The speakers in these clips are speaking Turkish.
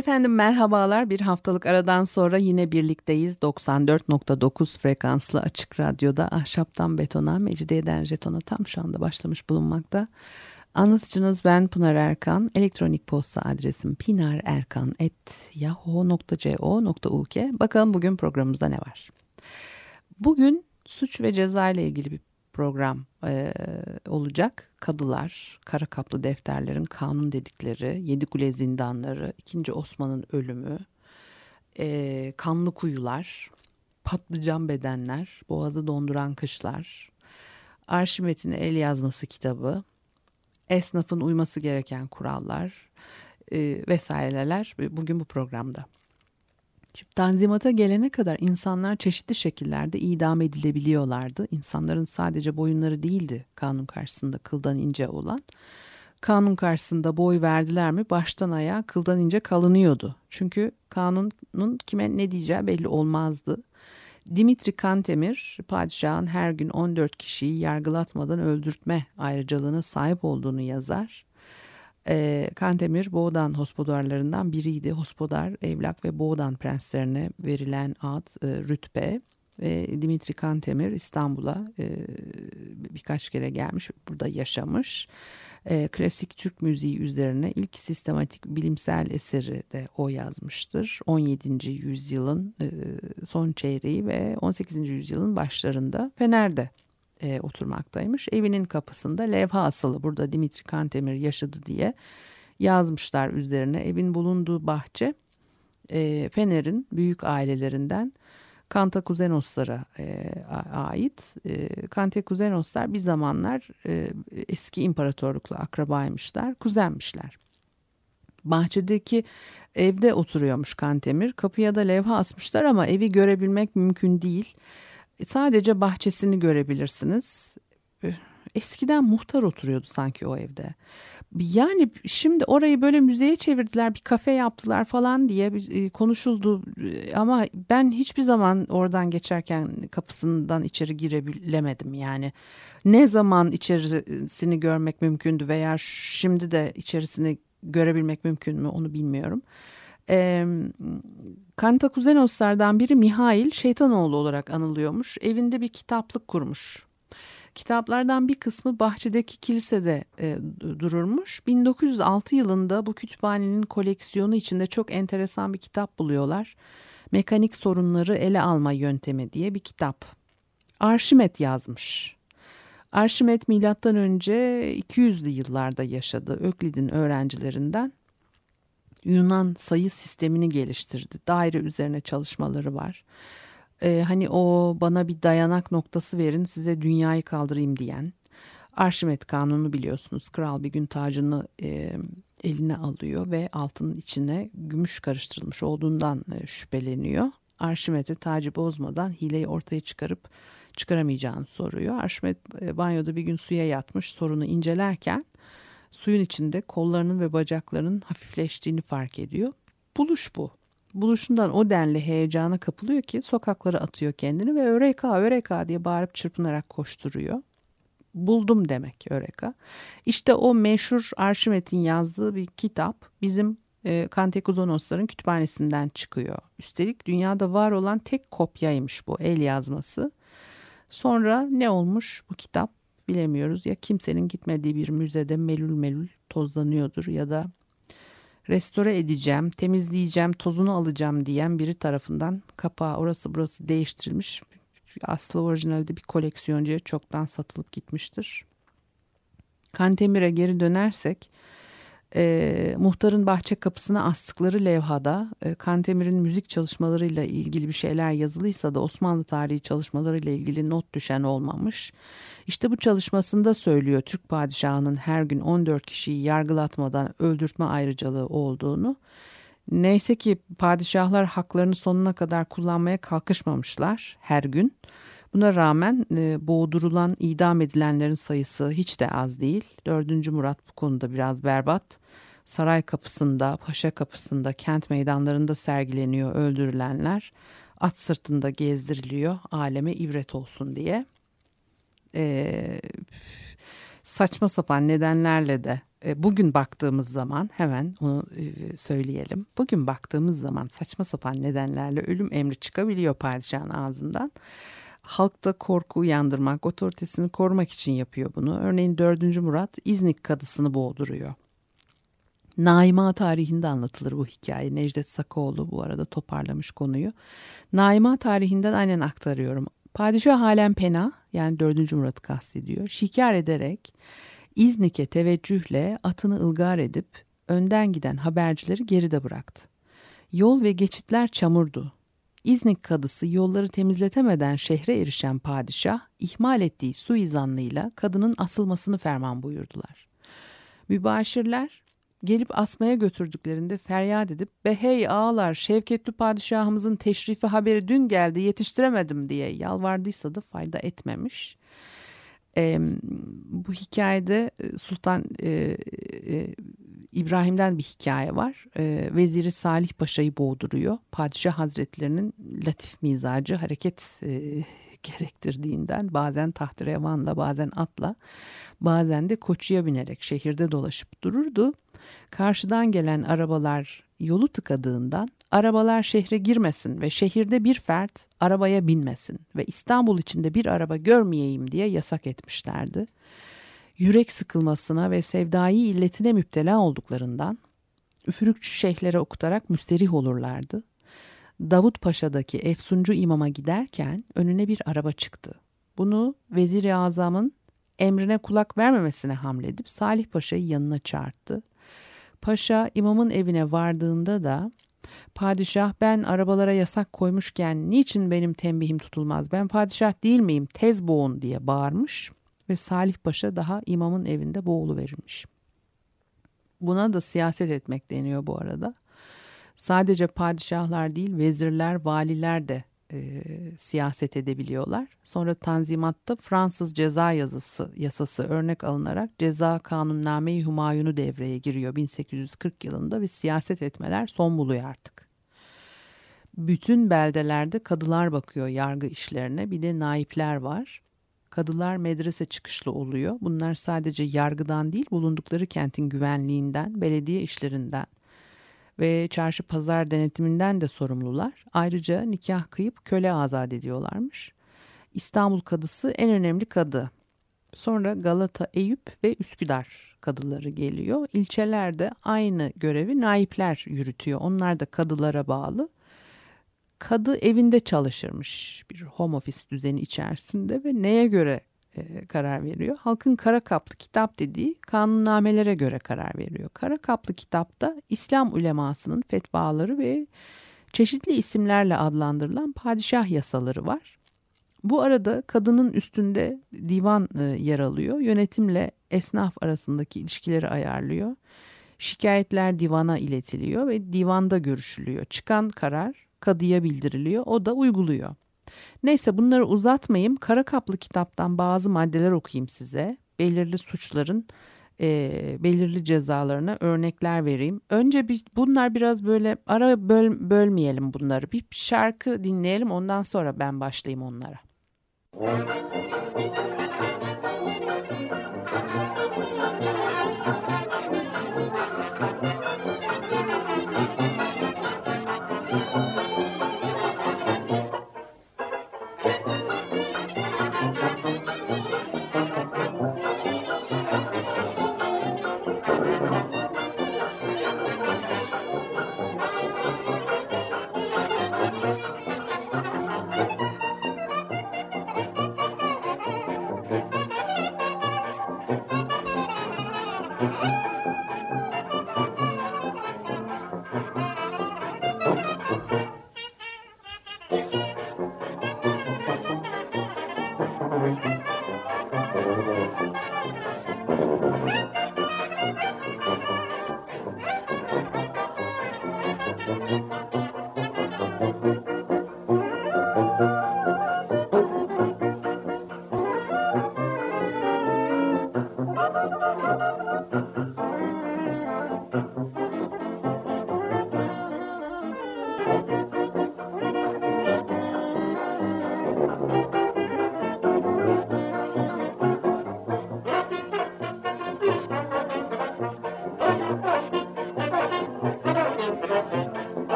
Efendim merhabalar. Bir haftalık aradan sonra yine birlikteyiz. 94.9 frekanslı açık radyoda ahşaptan betona, mecidiyeden jetona tam şu anda başlamış bulunmakta. Anlatıcınız ben Pınar Erkan. Elektronik posta adresim pinarerkan.yahoo.co.uk Bakalım bugün programımızda ne var? Bugün suç ve ceza ile ilgili bir program e, olacak. Kadılar, kara kaplı defterlerin kanun dedikleri, yedi kule zindanları, 2. Osman'ın ölümü, e, kanlı kuyular, patlıcan bedenler, boğazı donduran kışlar, Arşimet'in el yazması kitabı, esnafın uyması gereken kurallar e, vesaireler bugün bu programda. Şimdi tanzimata gelene kadar insanlar çeşitli şekillerde idam edilebiliyorlardı. İnsanların sadece boyunları değildi kanun karşısında kıldan ince olan. Kanun karşısında boy verdiler mi baştan ayağa kıldan ince kalınıyordu. Çünkü kanunun kime ne diyeceği belli olmazdı. Dimitri Kantemir padişahın her gün 14 kişiyi yargılatmadan öldürtme ayrıcalığına sahip olduğunu yazar. E, Kantemir Boğdan hospodarlarından biriydi. Hospodar, evlak ve Boğdan prenslerine verilen ad, e, rütbe ve Dimitri Kantemir İstanbul'a e, birkaç kere gelmiş, burada yaşamış. E, klasik Türk müziği üzerine ilk sistematik bilimsel eseri de o yazmıştır. 17. yüzyılın e, son çeyreği ve 18. yüzyılın başlarında Fener'de e, oturmaktaymış. Evinin kapısında levha asılı burada Dimitri Kantemir yaşadı diye yazmışlar üzerine. Evin bulunduğu bahçe e, Fener'in büyük ailelerinden Kantakuzenoslara e, ait. E, Kantakuzenoslar bir zamanlar e, eski imparatorlukla akrabaymışlar, kuzenmişler. Bahçedeki evde oturuyormuş Kantemir. Kapıya da levha asmışlar ama evi görebilmek mümkün değil. E, sadece bahçesini görebilirsiniz. E, eskiden muhtar oturuyordu sanki o evde. Yani şimdi orayı böyle müzeye çevirdiler, bir kafe yaptılar falan diye e, konuşuldu. Ama ben hiçbir zaman oradan geçerken kapısından içeri girebilemedim yani. Ne zaman içerisini görmek mümkündü veya şimdi de içerisini görebilmek mümkün mü onu bilmiyorum. E, Kantakuzenoslardan biri Mihail Şeytanoğlu olarak anılıyormuş. Evinde bir kitaplık kurmuş. Kitaplardan bir kısmı bahçedeki kilisede e, dururmuş. 1906 yılında bu kütüphanenin koleksiyonu içinde çok enteresan bir kitap buluyorlar. Mekanik sorunları ele alma yöntemi diye bir kitap. Arşimet yazmış. Arşimet milattan önce 200'lü yıllarda yaşadı. Öklid'in öğrencilerinden. Yunan sayı sistemini geliştirdi. Daire üzerine çalışmaları var. Ee, hani o bana bir dayanak noktası verin size dünyayı kaldırayım diyen. Arşimet kanunu biliyorsunuz. Kral bir gün tacını e, eline alıyor ve altının içine gümüş karıştırılmış olduğundan e, şüpheleniyor. Arşimet'e tacı bozmadan hileyi ortaya çıkarıp çıkaramayacağını soruyor. Arşimet e, banyoda bir gün suya yatmış sorunu incelerken suyun içinde kollarının ve bacaklarının hafifleştiğini fark ediyor. Buluş bu. Buluşundan o denli heyecana kapılıyor ki sokaklara atıyor kendini ve öreka öreka diye bağırıp çırpınarak koşturuyor. Buldum demek öreka. İşte o meşhur Arşimet'in yazdığı bir kitap bizim e, Kantekuzonosların kütüphanesinden çıkıyor. Üstelik dünyada var olan tek kopyaymış bu el yazması. Sonra ne olmuş bu kitap bilemiyoruz. Ya kimsenin gitmediği bir müzede melül melül tozlanıyordur ya da restore edeceğim, temizleyeceğim, tozunu alacağım diyen biri tarafından kapağı orası burası değiştirilmiş. Aslı orijinalde bir koleksiyoncuya çoktan satılıp gitmiştir. Kantemir'e geri dönersek e, muhtarın bahçe kapısına astıkları levhada e, Kantemir'in müzik çalışmalarıyla ilgili bir şeyler yazılıysa da Osmanlı tarihi çalışmalarıyla ilgili not düşen olmamış. İşte bu çalışmasında söylüyor Türk padişahının her gün 14 kişiyi yargılatmadan öldürtme ayrıcalığı olduğunu. Neyse ki padişahlar haklarını sonuna kadar kullanmaya kalkışmamışlar her gün. Buna rağmen e, boğdurulan, idam edilenlerin sayısı hiç de az değil. 4. Murat bu konuda biraz berbat. Saray kapısında, paşa kapısında, kent meydanlarında sergileniyor öldürülenler. At sırtında gezdiriliyor aleme ibret olsun diye. Ee, saçma sapan nedenlerle de e, bugün baktığımız zaman hemen onu e, söyleyelim. Bugün baktığımız zaman saçma sapan nedenlerle ölüm emri çıkabiliyor padişahın ağzından. Halkta korku uyandırmak, otoritesini korumak için yapıyor bunu. Örneğin 4. Murat İznik kadısını boğduruyor. Naima tarihinde anlatılır bu hikaye. Necdet Sakoğlu bu arada toparlamış konuyu. Naima tarihinden aynen aktarıyorum. Padişah halen pena yani 4. Murat'ı kastediyor. Şikar ederek İznik'e teveccühle atını ılgar edip önden giden habercileri geride bıraktı. Yol ve geçitler çamurdu. İznik kadısı yolları temizletemeden şehre erişen padişah ihmal ettiği suizanlığıyla kadının asılmasını ferman buyurdular. Mübaşirler gelip asmaya götürdüklerinde feryat edip be hey ağalar Şevketli padişahımızın teşrifi haberi dün geldi yetiştiremedim diye yalvardıysa da fayda etmemiş. E, bu hikayede Sultan e, e, İbrahim'den bir hikaye var. E, Veziri Salih Paşa'yı boğduruyor. Padişah Hazretlerinin latif mizacı hareket e, gerektirdiğinden bazen taht-ı bazen atla bazen de koçuya binerek şehirde dolaşıp dururdu. Karşıdan gelen arabalar yolu tıkadığından arabalar şehre girmesin ve şehirde bir fert arabaya binmesin ve İstanbul içinde bir araba görmeyeyim diye yasak etmişlerdi. Yürek sıkılmasına ve sevdai illetine müptela olduklarından üfürükçü şeyhlere okutarak müsterih olurlardı. Davut Paşa'daki Efsuncu imama giderken önüne bir araba çıktı. Bunu Vezir-i Azam'ın emrine kulak vermemesine hamledip Salih Paşa'yı yanına çağırdı. Paşa imamın evine vardığında da padişah ben arabalara yasak koymuşken niçin benim tembihim tutulmaz ben padişah değil miyim tez boğun diye bağırmış ve Salih Paşa daha imamın evinde boğulu verilmiş. Buna da siyaset etmek deniyor bu arada. Sadece padişahlar değil vezirler, valiler de e, siyaset edebiliyorlar. Sonra Tanzimat'ta Fransız ceza yazısı yasası örnek alınarak ceza kanunname-i Humayun'u devreye giriyor 1840 yılında ve siyaset etmeler son buluyor artık. Bütün beldelerde kadılar bakıyor yargı işlerine bir de naipler var. Kadılar medrese çıkışlı oluyor. Bunlar sadece yargıdan değil bulundukları kentin güvenliğinden, belediye işlerinden, ve çarşı pazar denetiminden de sorumlular. Ayrıca nikah kıyıp köle azat ediyorlarmış. İstanbul kadısı en önemli kadı. Sonra Galata, Eyüp ve Üsküdar kadıları geliyor. İlçelerde aynı görevi naipler yürütüyor. Onlar da kadılara bağlı. Kadı evinde çalışırmış bir home office düzeni içerisinde ve neye göre e, karar veriyor. Halkın kara kaplı kitap dediği kanunnamelere göre karar veriyor. Kara kaplı kitapta İslam ulemasının fetvaları ve çeşitli isimlerle adlandırılan padişah yasaları var. Bu arada kadının üstünde divan e, yer alıyor. Yönetimle esnaf arasındaki ilişkileri ayarlıyor. Şikayetler divana iletiliyor ve divanda görüşülüyor. Çıkan karar kadıya bildiriliyor. O da uyguluyor. Neyse bunları uzatmayayım. Kara kaplı kitaptan bazı maddeler okuyayım size. Belirli suçların e, belirli cezalarına örnekler vereyim. Önce bir, bunlar biraz böyle ara böl, bölmeyelim bunları. Bir şarkı dinleyelim ondan sonra ben başlayayım onlara.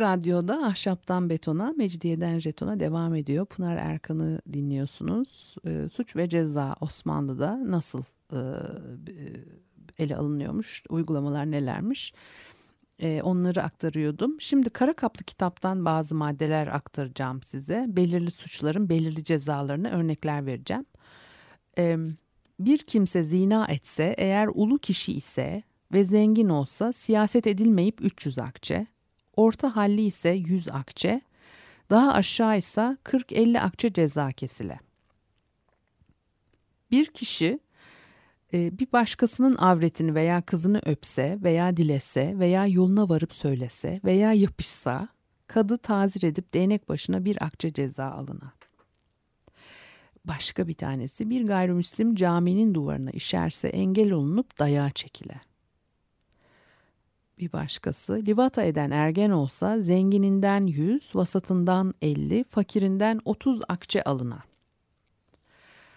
Radyo'da Ahşaptan Betona, Mecidiyeden Jeton'a devam ediyor. Pınar Erkan'ı dinliyorsunuz. E, suç ve Ceza Osmanlı'da nasıl e, ele alınıyormuş, uygulamalar nelermiş e, onları aktarıyordum. Şimdi Kara Kaplı kitaptan bazı maddeler aktaracağım size. Belirli suçların belirli cezalarına örnekler vereceğim. E, bir kimse zina etse eğer ulu kişi ise ve zengin olsa siyaset edilmeyip 300 akçe, orta halli ise 100 akçe, daha aşağı ise 40-50 akçe ceza kesile. Bir kişi e, bir başkasının avretini veya kızını öpse veya dilese veya yoluna varıp söylese veya yapışsa kadı tazir edip değnek başına bir akçe ceza alına. Başka bir tanesi bir gayrimüslim caminin duvarına işerse engel olunup dayağı çekile. Bir başkası livata eden ergen olsa zengininden yüz, vasatından elli, fakirinden otuz akçe alına.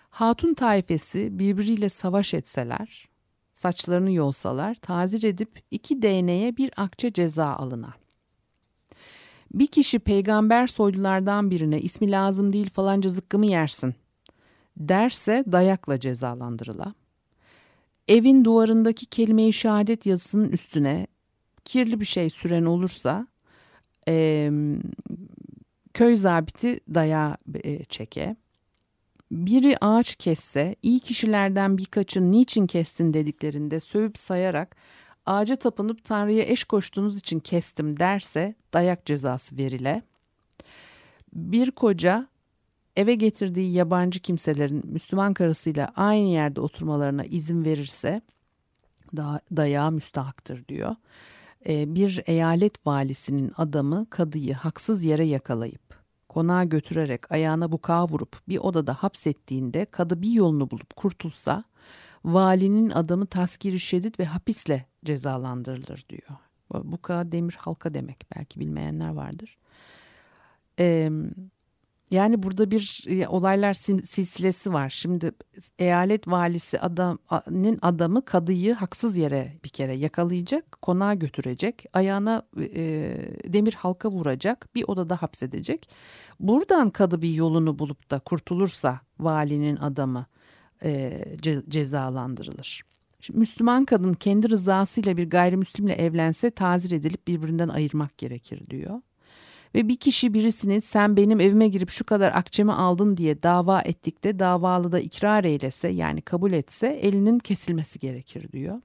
Hatun taifesi birbiriyle savaş etseler, saçlarını yolsalar, tazir edip iki değneğe bir akçe ceza alına. Bir kişi peygamber soylulardan birine ismi lazım değil falanca zıkkımı yersin derse dayakla cezalandırıla. Evin duvarındaki kelime-i şehadet yazısının üstüne kirli bir şey süren olursa e, köy zabiti daya e, çeke. Biri ağaç kesse iyi kişilerden birkaçın niçin kestin dediklerinde sövüp sayarak ağaca tapınıp Tanrı'ya eş koştuğunuz için kestim derse dayak cezası verile. Bir koca eve getirdiği yabancı kimselerin Müslüman karısıyla aynı yerde oturmalarına izin verirse da, dayağı müstahaktır diyor. Ee, bir eyalet valisinin adamı kadıyı haksız yere yakalayıp konağa götürerek ayağına bukağı vurup bir odada hapsettiğinde kadı bir yolunu bulup kurtulsa valinin adamı taskiri şiddet ve hapisle cezalandırılır diyor. Bukağı demir halka demek belki bilmeyenler vardır. Ee, yani burada bir e, olaylar silsilesi var. Şimdi eyalet valisi adamın adamı kadıyı haksız yere bir kere yakalayacak, konağa götürecek, ayağına e, demir halka vuracak, bir odada hapsedecek. Buradan kadı bir yolunu bulup da kurtulursa valinin adamı e, ce, cezalandırılır. Şimdi Müslüman kadın kendi rızasıyla bir gayrimüslimle evlense tazir edilip birbirinden ayırmak gerekir diyor. Ve bir kişi birisini sen benim evime girip şu kadar akçemi aldın diye dava ettikte davalı da ikrar eylese yani kabul etse elinin kesilmesi gerekir diyor.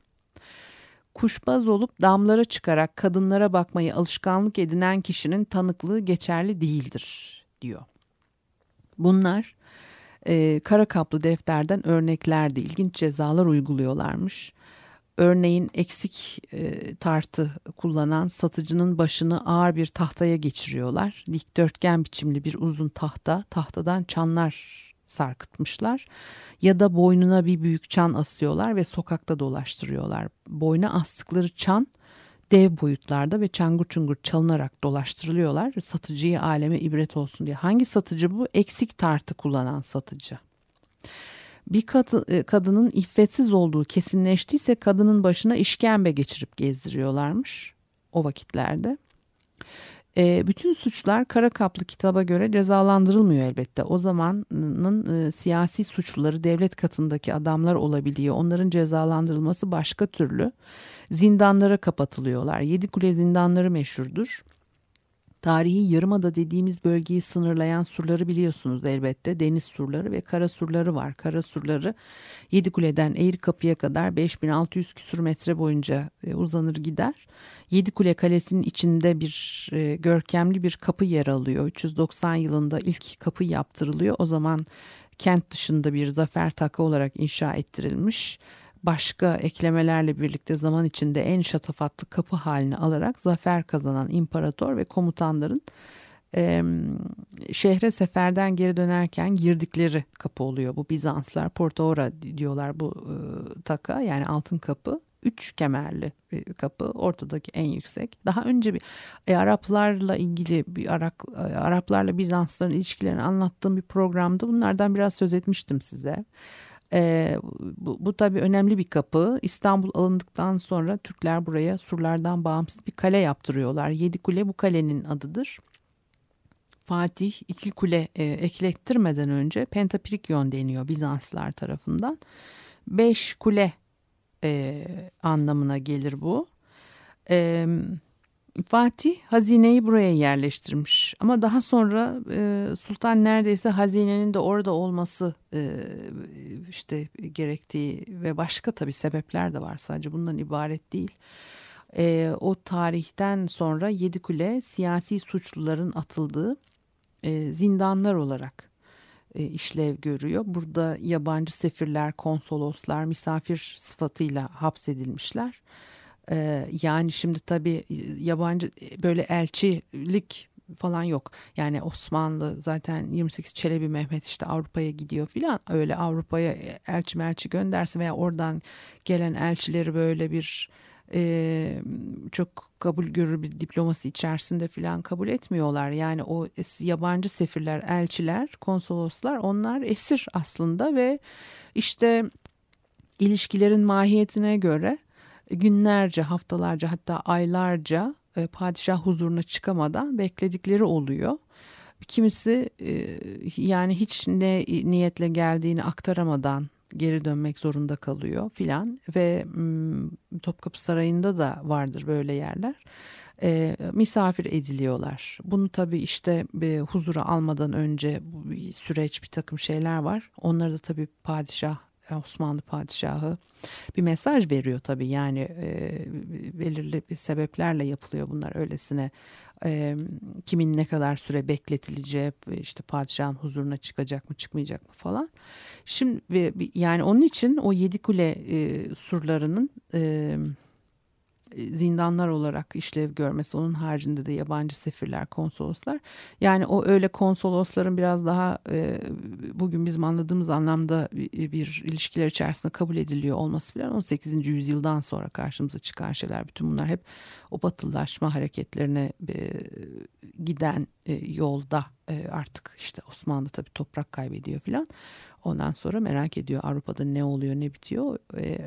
Kuşbaz olup damlara çıkarak kadınlara bakmayı alışkanlık edinen kişinin tanıklığı geçerli değildir diyor. Bunlar e, kara kaplı defterden örneklerdi. İlginç cezalar uyguluyorlarmış. Örneğin eksik e, tartı kullanan satıcının başını ağır bir tahtaya geçiriyorlar. Dikdörtgen biçimli bir uzun tahta, tahtadan çanlar sarkıtmışlar. Ya da boynuna bir büyük çan asıyorlar ve sokakta dolaştırıyorlar. Boyna astıkları çan dev boyutlarda ve çangur çungur çalınarak dolaştırılıyorlar. Satıcıya aleme ibret olsun diye. Hangi satıcı bu? Eksik tartı kullanan satıcı bir e, kadının iffetsiz olduğu kesinleştiyse kadının başına işkembe geçirip gezdiriyorlarmış o vakitlerde. E, bütün suçlar kara kaplı kitaba göre cezalandırılmıyor elbette. O zamanın e, siyasi suçluları devlet katındaki adamlar olabiliyor. Onların cezalandırılması başka türlü. Zindanlara kapatılıyorlar. Yedi kule zindanları meşhurdur. Tarihi yarımada dediğimiz bölgeyi sınırlayan surları biliyorsunuz elbette. Deniz surları ve kara surları var. Kara surları Yedikule'den Eğirkapı'ya kadar 5600 küsur metre boyunca e, uzanır gider. Yedikule Kalesi'nin içinde bir e, görkemli bir kapı yer alıyor. 390 yılında ilk kapı yaptırılıyor. O zaman kent dışında bir zafer takı olarak inşa ettirilmiş başka eklemelerle birlikte zaman içinde en şatafatlı kapı halini alarak zafer kazanan imparator ve komutanların e, şehre seferden geri dönerken girdikleri kapı oluyor. Bu Bizanslar Portaora diyorlar bu e, taka yani altın kapı. Üç kemerli bir kapı ortadaki en yüksek. Daha önce bir e, Araplarla ilgili bir Arak, e, Araplarla Bizansların ilişkilerini anlattığım bir programda bunlardan biraz söz etmiştim size. E, bu, bu tabii önemli bir kapı. İstanbul alındıktan sonra Türkler buraya surlardan bağımsız bir kale yaptırıyorlar. Yedi Kule bu kalenin adıdır. Fatih iki kule e, eklettirmeden önce Pentaprikyon deniyor Bizanslılar tarafından. Beş kule e, anlamına gelir bu. E, Fatih hazineyi buraya yerleştirmiş ama daha sonra e, sultan neredeyse hazinenin de orada olması e, işte gerektiği ve başka tabi sebepler de var sadece bundan ibaret değil. E, o tarihten sonra Yedikule siyasi suçluların atıldığı e, zindanlar olarak e, işlev görüyor. Burada yabancı sefirler, konsoloslar misafir sıfatıyla hapsedilmişler. E, yani şimdi tabii yabancı böyle elçilik falan yok. Yani Osmanlı zaten 28 Çelebi Mehmet işte Avrupa'ya gidiyor filan öyle Avrupa'ya elçi melçi gönderse veya oradan gelen elçileri böyle bir e, çok kabul görür bir diploması içerisinde filan kabul etmiyorlar. Yani o yabancı sefirler, elçiler, konsoloslar onlar esir aslında ve işte ilişkilerin mahiyetine göre günlerce, haftalarca hatta aylarca e, padişah huzuruna çıkamadan bekledikleri oluyor. Kimisi e, yani hiç ne niyetle geldiğini aktaramadan geri dönmek zorunda kalıyor filan ve Topkapı Sarayı'nda da vardır böyle yerler. E, misafir ediliyorlar. Bunu tabii işte bir huzura almadan önce bir süreç bir takım şeyler var. Onları da tabii padişah Osmanlı padişahı bir mesaj veriyor tabii yani e, belirli sebeplerle yapılıyor bunlar öylesine e, kimin ne kadar süre bekletileceği işte padişahın huzuruna çıkacak mı çıkmayacak mı falan. Şimdi yani onun için o yedi kule e, surlarının e, zindanlar olarak işlev görmesi onun haricinde de yabancı sefirler konsoloslar yani o öyle konsolosların biraz daha e, bugün bizim anladığımız anlamda bir, bir ilişkiler içerisinde kabul ediliyor olması falan 18. yüzyıldan sonra karşımıza çıkan şeyler bütün bunlar hep o batılılaşma hareketlerine e, giden e, yolda e, artık işte Osmanlı tabii toprak kaybediyor filan Ondan sonra merak ediyor Avrupa'da ne oluyor ne bitiyor. Ee,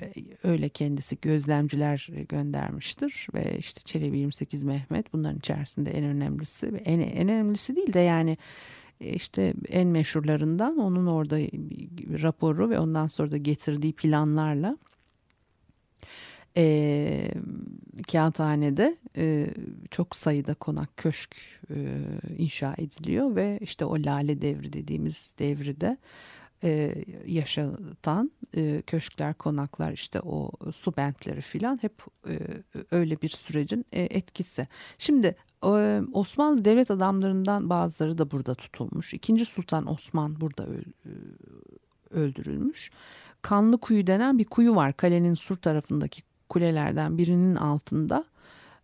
öyle kendisi gözlemciler göndermiştir ve işte Çelebi 28 Mehmet bunların içerisinde en önemlisi ve en, en önemlisi değil de yani e, işte en meşhurlarından onun orada raporu ve ondan sonra da getirdiği planlarla e, kağıthanede e, çok sayıda konak köşk e, inşa ediliyor ve işte o lale devri dediğimiz devride e, yaşatan e, köşkler, konaklar işte o su bentleri filan hep e, öyle bir sürecin e, etkisi. Şimdi Osmanlı devlet adamlarından bazıları da burada tutulmuş. İkinci Sultan Osman burada e, öldürülmüş. Kanlı Kuyu denen bir kuyu var kalenin sur tarafındaki kulelerden birinin altında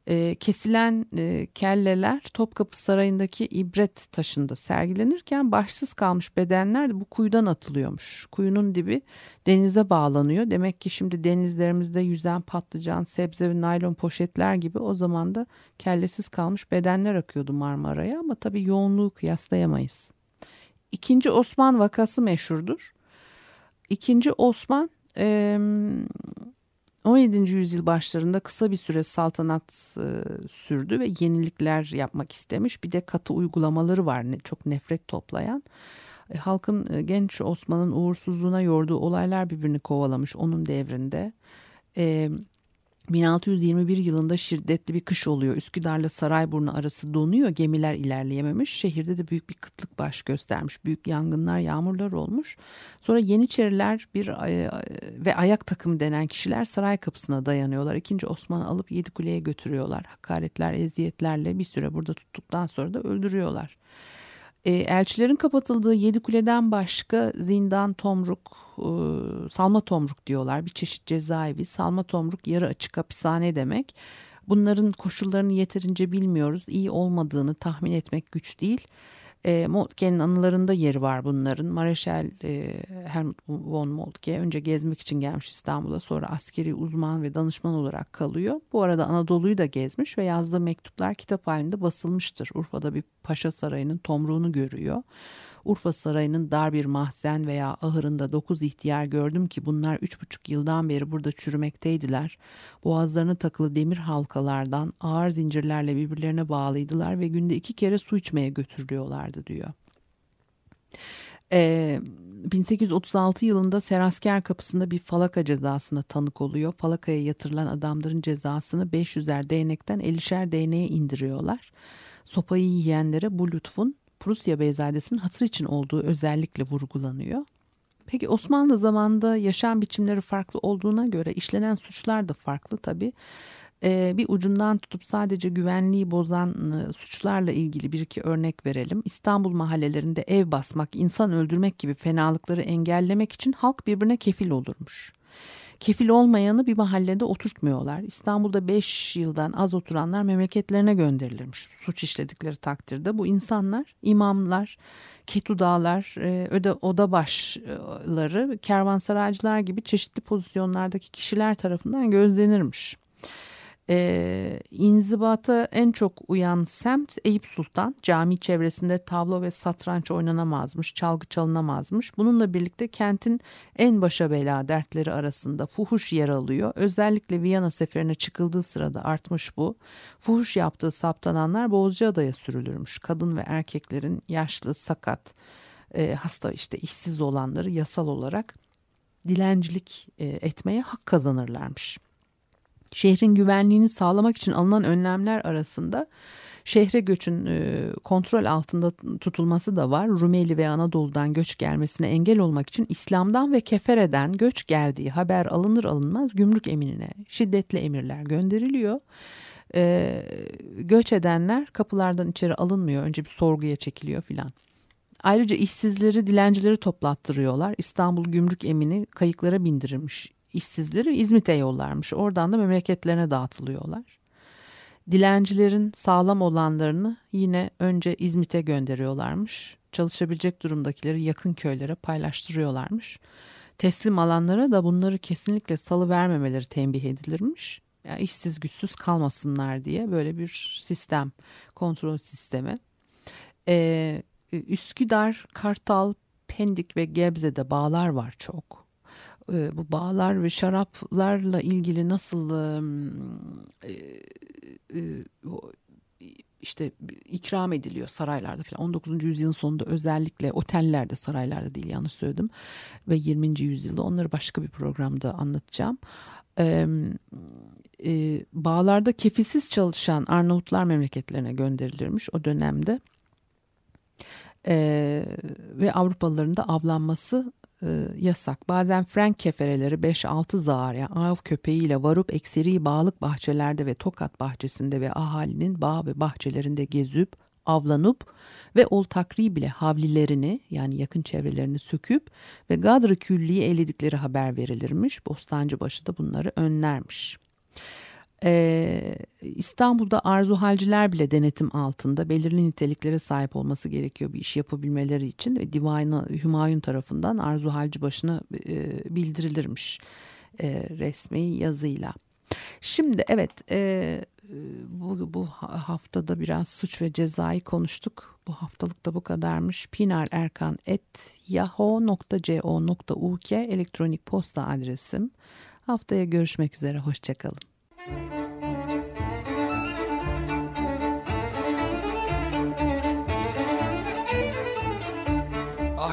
e, kesilen e, kelleler Topkapı Sarayı'ndaki ibret taşında sergilenirken başsız kalmış bedenler de bu kuyudan atılıyormuş. Kuyunun dibi denize bağlanıyor. Demek ki şimdi denizlerimizde yüzen patlıcan, sebze ve naylon poşetler gibi o zaman da kellesiz kalmış bedenler akıyordu Marmara'ya ama tabii yoğunluğu kıyaslayamayız. İkinci Osman vakası meşhurdur. İkinci Osman e, 17. yüzyıl başlarında kısa bir süre saltanat e, sürdü ve yenilikler yapmak istemiş. Bir de katı uygulamaları var ne, çok nefret toplayan. E, halkın e, genç Osman'ın uğursuzluğuna yorduğu olaylar birbirini kovalamış onun devrinde. E, 1621 yılında şiddetli bir kış oluyor. Üsküdar'la Sarayburnu arası donuyor. Gemiler ilerleyememiş. Şehirde de büyük bir kıtlık baş göstermiş. Büyük yangınlar, yağmurlar olmuş. Sonra Yeniçeriler bir e, ve ayak takımı denen kişiler saray kapısına dayanıyorlar. İkinci Osman'ı alıp Yedikule'ye götürüyorlar. Hakaretler, eziyetlerle bir süre burada tuttuktan sonra da öldürüyorlar. E, elçilerin kapatıldığı Yedi Kule'den başka zindan, tomruk, e, salma tomruk diyorlar. Bir çeşit cezaevi. Salma tomruk yarı açık hapishane demek. Bunların koşullarını yeterince bilmiyoruz. İyi olmadığını tahmin etmek güç değil. E, Moltke'nin anılarında yeri var bunların. Mareşal e, Helmut von Moltke önce gezmek için gelmiş İstanbul'a sonra askeri uzman ve danışman olarak kalıyor. Bu arada Anadolu'yu da gezmiş ve yazdığı mektuplar kitap halinde basılmıştır. Urfa'da bir paşa sarayının tomruğunu görüyor. Urfa Sarayı'nın dar bir mahzen veya ahırında dokuz ihtiyar gördüm ki bunlar üç buçuk yıldan beri burada çürümekteydiler. Boğazlarına takılı demir halkalardan ağır zincirlerle birbirlerine bağlıydılar ve günde iki kere su içmeye götürülüyorlardı diyor. Ee, 1836 yılında Serasker kapısında bir falaka cezasına tanık oluyor. Falakaya yatırılan adamların cezasını 500'er değnekten 50'şer değneğe indiriyorlar. Sopayı yiyenlere bu lütfun Prusya Beyzadesi'nin hatır için olduğu özellikle vurgulanıyor. Peki Osmanlı zamanında yaşam biçimleri farklı olduğuna göre işlenen suçlar da farklı tabii. Ee, bir ucundan tutup sadece güvenliği bozan e, suçlarla ilgili bir iki örnek verelim. İstanbul mahallelerinde ev basmak, insan öldürmek gibi fenalıkları engellemek için halk birbirine kefil olurmuş. Kefil olmayanı bir mahallede oturtmuyorlar. İstanbul'da 5 yıldan az oturanlar memleketlerine gönderilirmiş. Suç işledikleri takdirde bu insanlar imamlar, ketudağlar, e, öde, oda başları, kervansaraycılar gibi çeşitli pozisyonlardaki kişiler tarafından gözlenirmiş. E, inzibata en çok uyan semt Eyüp Sultan. Cami çevresinde tavlo ve satranç oynanamazmış, çalgı çalınamazmış. Bununla birlikte kentin en başa bela dertleri arasında fuhuş yer alıyor. Özellikle Viyana seferine çıkıldığı sırada artmış bu. Fuhuş yaptığı saptananlar Bozcaada'ya sürülürmüş. Kadın ve erkeklerin yaşlı, sakat, e, hasta işte işsiz olanları yasal olarak dilencilik e, etmeye hak kazanırlarmış. Şehrin güvenliğini sağlamak için alınan önlemler arasında şehre göçün e, kontrol altında tutulması da var. Rumeli ve Anadolu'dan göç gelmesine engel olmak için İslam'dan ve Kefere'den göç geldiği haber alınır alınmaz gümrük eminine şiddetli emirler gönderiliyor. E, göç edenler kapılardan içeri alınmıyor. Önce bir sorguya çekiliyor filan. Ayrıca işsizleri, dilencileri toplattırıyorlar. İstanbul Gümrük Emini kayıklara bindirilmiş işsizleri İzmit'e yollarmış. Oradan da memleketlerine dağıtılıyorlar. Dilencilerin sağlam olanlarını yine önce İzmit'e gönderiyorlarmış. Çalışabilecek durumdakileri yakın köylere paylaştırıyorlarmış. Teslim alanlara da bunları kesinlikle salı vermemeleri tembih edilirmiş. Yani işsiz güçsüz kalmasınlar diye böyle bir sistem, kontrol sistemi. Ee, Üsküdar, Kartal, Pendik ve Gebze'de bağlar var çok e, bu bağlar ve şaraplarla ilgili nasıl e, e, işte ikram ediliyor saraylarda falan 19. yüzyılın sonunda özellikle otellerde saraylarda değil yanlış söyledim ve 20. yüzyılda onları başka bir programda anlatacağım. Ee, e, bağlarda kefilsiz çalışan Arnavutlar memleketlerine gönderilirmiş o dönemde. Ee, ve Avrupalıların da avlanması yasak. Bazen Frank kefereleri 5-6 zar yani av köpeğiyle varıp ekseri bağlık bahçelerde ve tokat bahçesinde ve ahalinin bağ ve bahçelerinde gezip avlanıp ve ol takri bile havlilerini yani yakın çevrelerini söküp ve gadrı külliyi eledikleri haber verilirmiş. Bostancıbaşı da bunları önlermiş. Ee, İstanbul'da arzu halciler bile denetim altında belirli niteliklere sahip olması gerekiyor bir iş yapabilmeleri için ve Divan Hümayun tarafından arzu halci başına e, bildirilirmiş e, resmi yazıyla. Şimdi evet e, bu, bu haftada biraz suç ve cezayı konuştuk. Bu haftalık da bu kadarmış. pinarerkan.yahoo.co.uk elektronik posta adresim. Haftaya görüşmek üzere. Hoşçakalın.